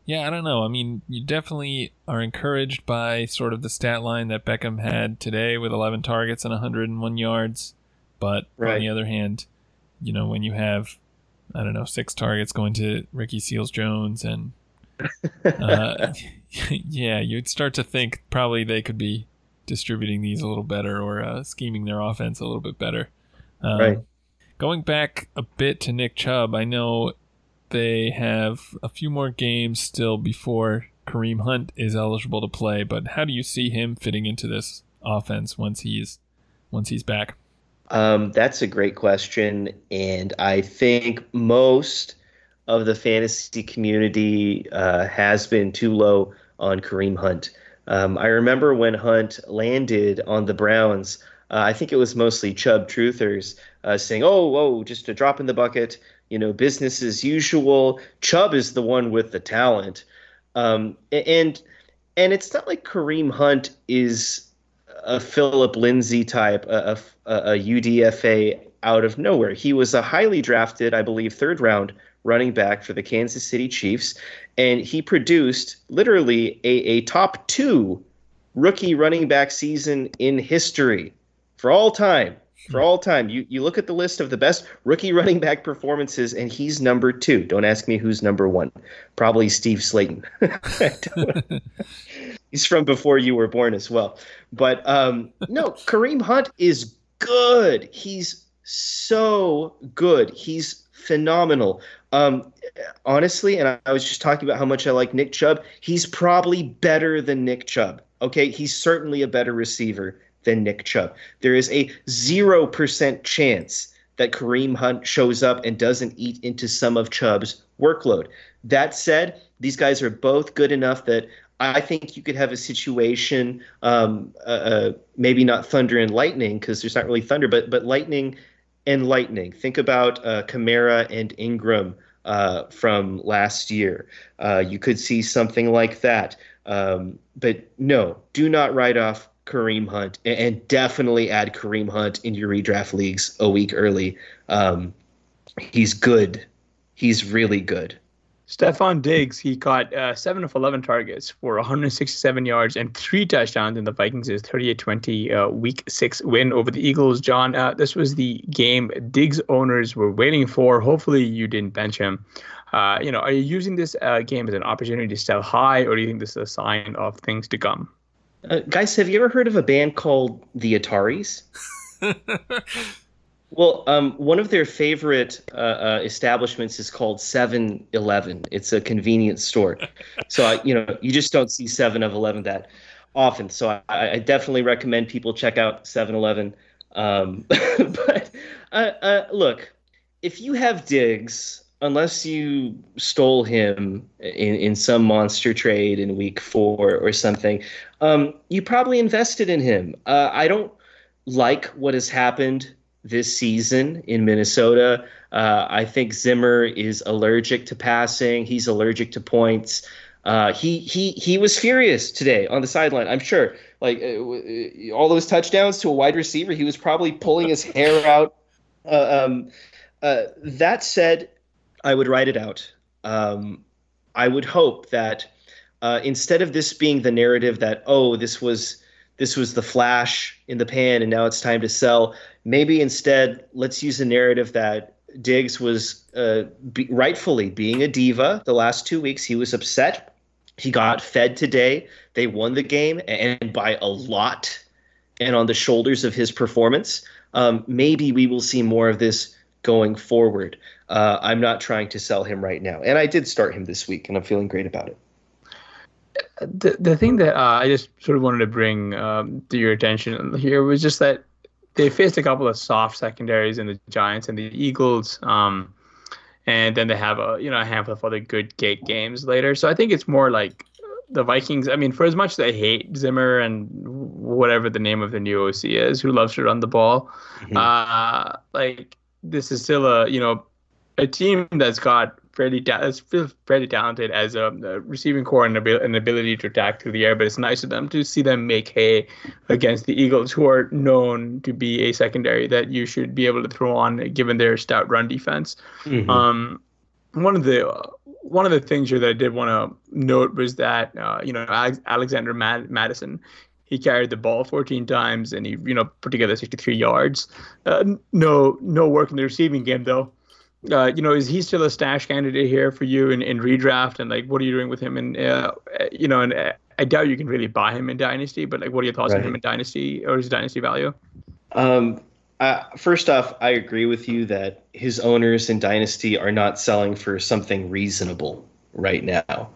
yeah, I don't know. I mean, you definitely are encouraged by sort of the stat line that Beckham had today with 11 targets and 101 yards. But right. on the other hand, you know, when you have, I don't know, six targets going to Ricky Seals Jones and, uh, yeah, you'd start to think probably they could be distributing these a little better or uh, scheming their offense a little bit better. Um, right. Going back a bit to Nick Chubb, I know they have a few more games still before Kareem Hunt is eligible to play, but how do you see him fitting into this offense once he's once he's back? Um, that's a great question, and I think most of the fantasy community uh, has been too low on Kareem Hunt. Um, I remember when Hunt landed on the Browns. Uh, I think it was mostly Chubb truthers uh, saying, "Oh, whoa, just a drop in the bucket you know, business as usual. Chubb is the one with the talent, um, and and it's not like Kareem Hunt is a Phillip Lindsay type, a, a, a UDFA out of nowhere. He was a highly drafted, I believe, third round running back for the Kansas City Chiefs, and he produced literally a, a top two rookie running back season in history for all time for all time. You you look at the list of the best rookie running back performances, and he's number two. Don't ask me who's number one. Probably Steve Slaton. he's from before you were born as well. But um, no, Kareem Hunt is good. He's so good. He's phenomenal. Um, honestly, and I, I was just talking about how much I like Nick Chubb. He's probably better than Nick Chubb. Okay, he's certainly a better receiver than Nick Chubb. There is a 0% chance that Kareem Hunt shows up and doesn't eat into some of Chubb's workload. That said, these guys are both good enough that I think you could have a situation, um, uh, uh, maybe not thunder and lightning because there's not really thunder, but but lightning and lightning. Think about uh, and Ingram uh, from last year. Uh, you could see something like that. Um, but no, do not write off Kareem Hunt and, and, definitely add Kareem Hunt in your redraft leagues a week early. Um, he's good. He's really good. Stefon Diggs, he caught uh, 7 of 11 targets for 167 yards and three touchdowns in the Vikings' 38 20 uh, week six win over the Eagles. John, uh, this was the game Diggs owners were waiting for. Hopefully, you didn't bench him. Uh, you know, are you using this uh, game as an opportunity to sell high, or do you think this is a sign of things to come? Uh, guys, have you ever heard of a band called the Ataris? Well, um, one of their favorite uh, uh, establishments is called 7-Eleven. It's a convenience store. so, I, you know, you just don't see 7 of 11 that often. So I, I definitely recommend people check out 7-Eleven. Um, but uh, uh, look, if you have Diggs, unless you stole him in, in some monster trade in week four or something, um, you probably invested in him. Uh, I don't like what has happened this season in Minnesota. Uh, I think Zimmer is allergic to passing. He's allergic to points. Uh, he he he was furious today on the sideline. I'm sure, like uh, uh all those touchdowns to a wide receiver, he was probably pulling his hair out. Uh, um, uh, that said, I would write it out. Um, I would hope that instead of this being the narrative that oh this was this was the flash in the pan and now it's time to sell maybe instead let's use a narrative that Diggs was uh, be, rightfully being a diva the last two weeks. He was upset. He got fed today. They won the game and by a lot and on the shoulders of his performance. Um, maybe we will see more of this going forward. Uh, I'm not trying to sell him right now. And I did start him this week and I'm feeling great about it. The, the thing that uh, I just sort of wanted to bring um, to your attention here was just that they faced a couple of soft secondaries in the Giants and the Eagles. Um, and then they have a you know a handful of other good gate games later. So I think it's more like the Vikings. I mean, for as much as I hate Zimmer and whatever the name of the new OC is, who loves to run the ball, mm-hmm. uh, like this is still a you know a team that's got fairly ta- fairly talented as a, a receiving core and an ability to attack through the air. But it's nice of them to see them make hay against the Eagles, who are known to be a secondary that you should be able to throw on given their stout run defense. Mm-hmm. Um, one of the uh, one of the things here that I did want to note was that uh, you know Alexander Mad- Mattison he carried the ball 14 times and he you know put together 63 yards. Uh, no no work in the receiving game though uh, you know, is he still a stash candidate here for you in, in redraft? And like, what are you doing with him? And uh, you know, and uh, I doubt you can really buy him in dynasty. But like, what are your thoughts right. on him in dynasty or his dynasty value? Um, uh, first off, I agree with you that his owners in dynasty are not selling for something reasonable right now.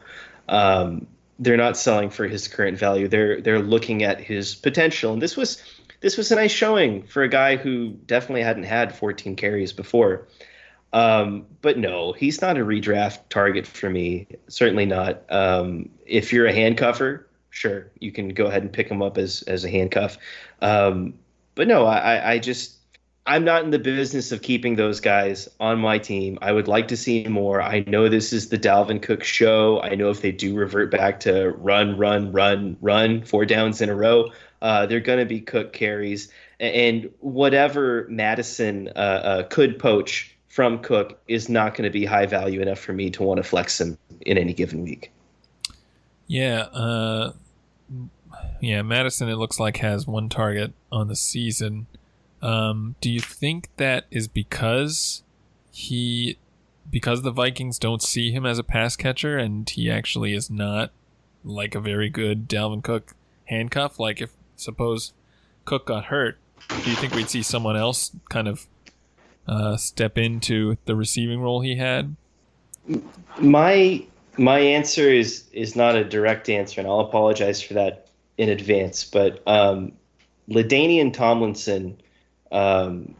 Um, they're not selling for his current value. They're they're looking at his potential, and this was this was a nice showing for a guy who definitely hadn't had 14 carries before. Um, but no, he's not a redraft target for me. Certainly not. Um, if you're a handcuffer, sure, you can go ahead and pick him up as as a handcuff. Um, but no, I, I just I'm not in the business of keeping those guys on my team. I would like to see more. I know this is the Dalvin Cook show. I know if they do revert back to run, run, run, run, four downs in a row, uh, they're going to be Cook carries. And whatever Mattison uh, uh, could poach from Cook is not going to be high value enough for me to want to flex him in any given week. Yeah, uh, yeah, Mattison. It looks like has one target on the season. Um, do you think that is because he, because the Vikings don't see him as a pass catcher, and he actually is not like a very good Dalvin Cook handcuff? Like if suppose Cook got hurt, do you think we'd see someone else kind of uh, step into the receiving role he had? My my answer is is not a direct answer, and I'll apologize for that in advance, but um, LaDainian Tomlinson, um,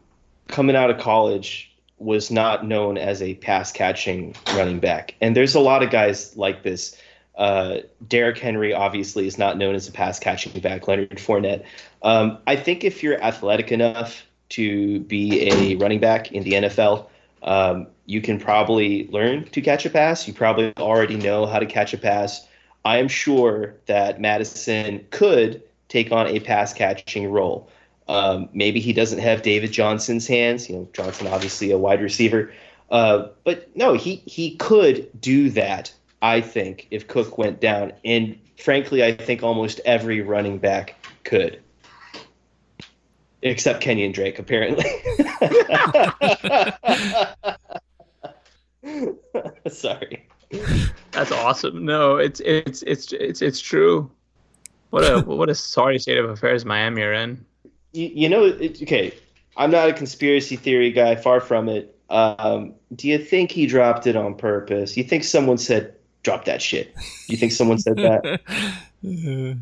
coming out of college, was not known as a pass catching running back. And there's a lot of guys like this. Uh, Derrick Henry obviously is not known as a pass catching back. Leonard Fournette. Um, I think if you're athletic enough to be a running back in the NFL, um, you can probably learn to catch a pass. You probably already know how to catch a pass. I am sure that Mattison could take on a pass catching role. Um, maybe he doesn't have David Johnson's hands. You know, Johnson obviously a wide receiver, uh, but no, he he could do that. I think if Cook went down, and frankly, I think almost every running back could, except Kenyan Drake apparently. Sorry. That's awesome. No, it's it's it's it's it's true. What a what a sorry state of affairs Miami are in. You, you know, it, okay. I'm not a conspiracy theory guy. Far from it. Um, do you think he dropped it on purpose? You think someone said, "Drop that shit"? You think someone said that?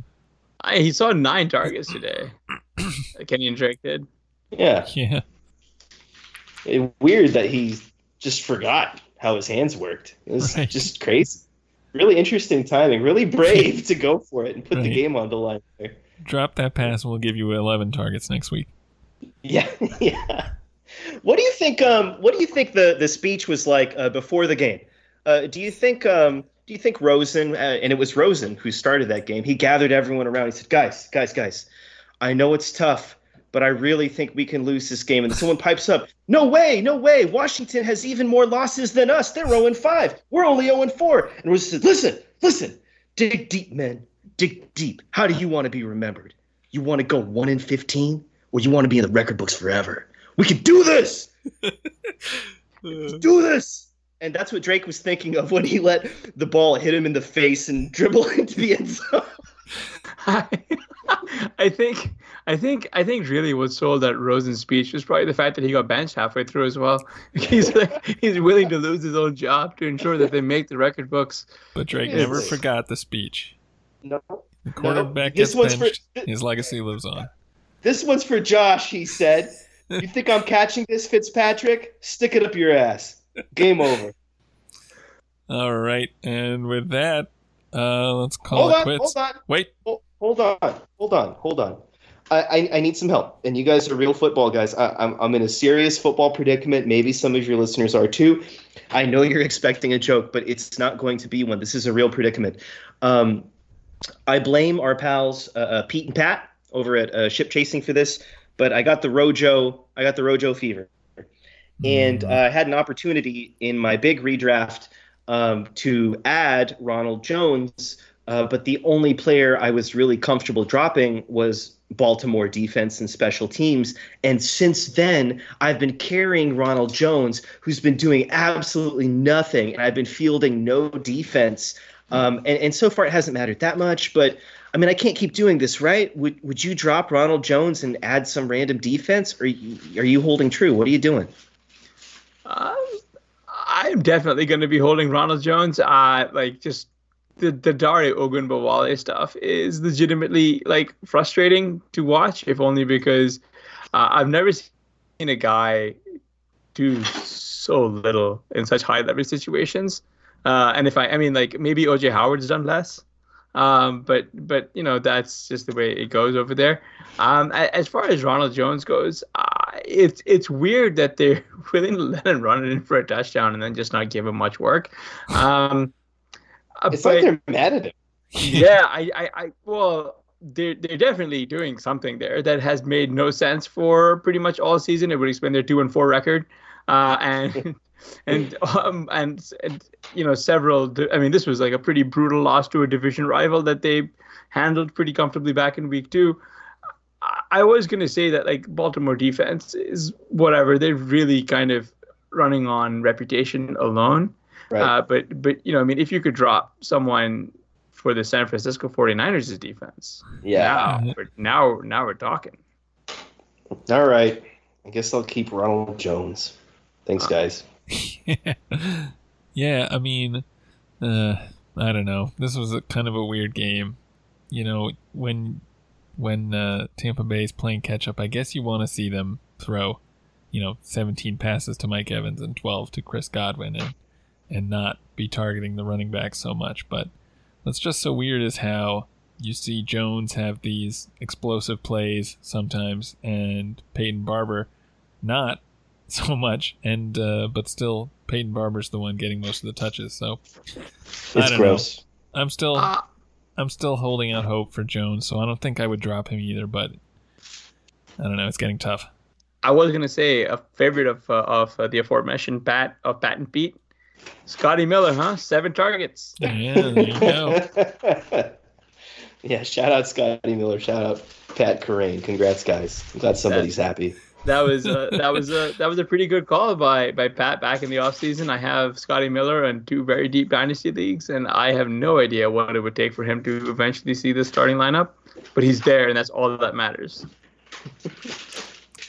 I, he saw nine targets today. Kenyan Drake did. Yeah. Yeah. It, weird that he just forgot how his hands worked. It was Right. just crazy. Really interesting timing. Really brave to go for it and put the game on the line there. Drop that pass. and We'll give you 11 targets next week. Yeah, yeah. What do you think? Um, what do you think the the speech was like uh, before the game? Uh, do you think? Um, do you think Rosen uh, and it was Rosen who started that game? He gathered everyone around. He said, "Guys, guys, guys, I know it's tough, but I really think we can lose this game." And someone pipes up, "No way, no way! Washington has even more losses than us. They're 0 5. We're only 0 4." And Rosen said, "Listen, listen, dig deep, men. Dig deep. How do you want to be remembered? You want to go 1 in 15, or you want to be in the record books forever? We can do this. Do this." And that's what Drake was thinking of when he let the ball hit him in the face and dribble into the end zone. I, I think I think I think really what sold that Rosen's speech was probably the fact that he got benched halfway through as well. He's like he's willing to lose his own job to ensure that they make the record books. But Drake Yes. never forgot the speech. No, The quarterback This gets one's for- benched. His legacy lives on. this one's for Josh. He said, "You think I'm catching this, Fitzpatrick? Stick it up your ass. Game over." All right. And with that, uh, let's call hold it on, quits. hold on. Wait. Hold, hold on, hold on, hold on. I, I, I need some help, and you guys are real football guys. I, I'm, I'm in a serious football predicament. Maybe some of your listeners are too. I know you're expecting a joke, but it's not going to be one. This is a real predicament. Um, I blame our pals uh, uh, Pete and Pat over at uh, Ship Chasing for this, but I got the Rojo. I got the Rojo fever, and uh, I had an opportunity in my big redraft um, to add Ronald Jones, uh, but the only player I was really comfortable dropping was Baltimore defense and special teams. And since then, I've been carrying Ronald Jones, who's been doing absolutely nothing, and I've been fielding no defense. Um, and, and so far, it hasn't mattered that much, but. I mean, I can't keep doing this, right? Would Would you drop Ronald Jones and add some random defense, or are you holding true? What are you doing? Um, I'm definitely going to be holding Ronald Jones. Uh, like just the the Dare Ogunbowale stuff is legitimately like frustrating to watch, if only because uh, I've never seen a guy do so little in such high leverage situations. Uh, and if I, I mean, like maybe OJ Howard's done less, um, but but you know that's just the way it goes over there. Um, as far as Ronald Jones goes, uh, it's it's weird that they're willing to let him run it in for a touchdown and then just not give him much work. Um, It's but- like they're mad at him. yeah, I, I, I well, they're they're definitely doing something there that has made no sense for pretty much all season. It would explain their two and four record, uh, and and um and, and you know several. I mean, this was like a pretty brutal loss to a division rival that they handled pretty comfortably back in week two. I- I was gonna say that like Baltimore defense is whatever. They're really kind of running on reputation alone. Right. Uh, but but you know, I mean, if you could drop someone for the San Francisco 49ers' defense, yeah. now we're, now now we're talking. All right. I guess I'll keep Ronald Jones. Thanks, guys. yeah, I mean, uh, I don't know. This was a kind of a weird game. you know, when when uh, Tampa Bay is playing catch up, I guess you want to see them throw, you know, 17 passes to Mike Evans and 12 to Chris Godwin and and not be targeting the running back so much. But what's just so weird is how you see Jones have these explosive plays sometimes, and Peyton Barber not so much, and uh, but still Peyton Barber's the one getting most of the touches. So it's gross. Know. I'm still uh, I'm still holding out hope for Jones, so I don't think I would drop him either. But I don't know, it's getting tough. I was gonna say a favorite of uh, of uh, the aforementioned Pat of Pat and Pete, Scotty Miller, huh? Seven targets. Yeah, there you go. yeah, shout out Scotty Miller. Shout out Pat Kerrane. Congrats, guys. I'm glad somebody's happy that was a, that was a that was a pretty good call by by Pat back in the offseason. I have Scotty Miller in two very deep dynasty leagues, and I have no idea what it would take for him to eventually see the starting lineup. But he's there, and that's all that matters.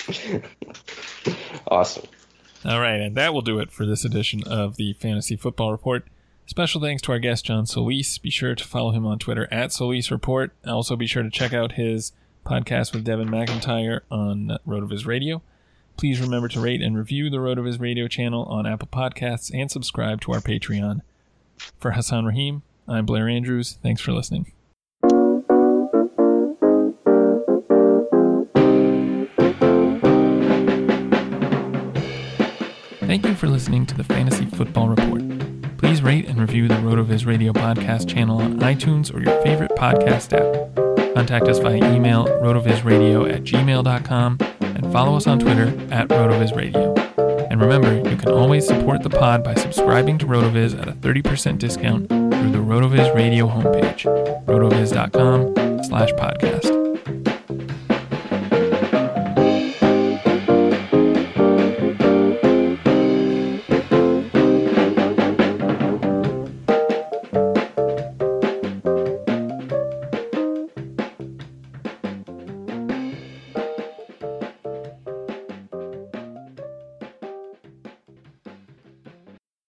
awesome. All right, and that will do it for this edition of the Fantasy Football Report. Special thanks to our guest John Solis. Be sure to follow him on Twitter at Solis Report. Also, be sure to check out his podcast with Devin McIntyre on RotoViz Radio. Please remember to rate and review the RotoViz Radio channel on Apple Podcasts and subscribe to our Patreon. For Hasan Rahim, I'm Blair Andrews. Thanks for listening. Thank you for listening to the Fantasy Football Report. Please rate and review the RotoViz Radio podcast channel on iTunes or your favorite podcast app. Contact us via email, rotovizradio at gmail.com, and follow us on Twitter at rotovizradio. And remember, you can always support the pod by subscribing to RotoViz at a 30% discount through the RotoViz Radio homepage, rotoviz.com slash podcast.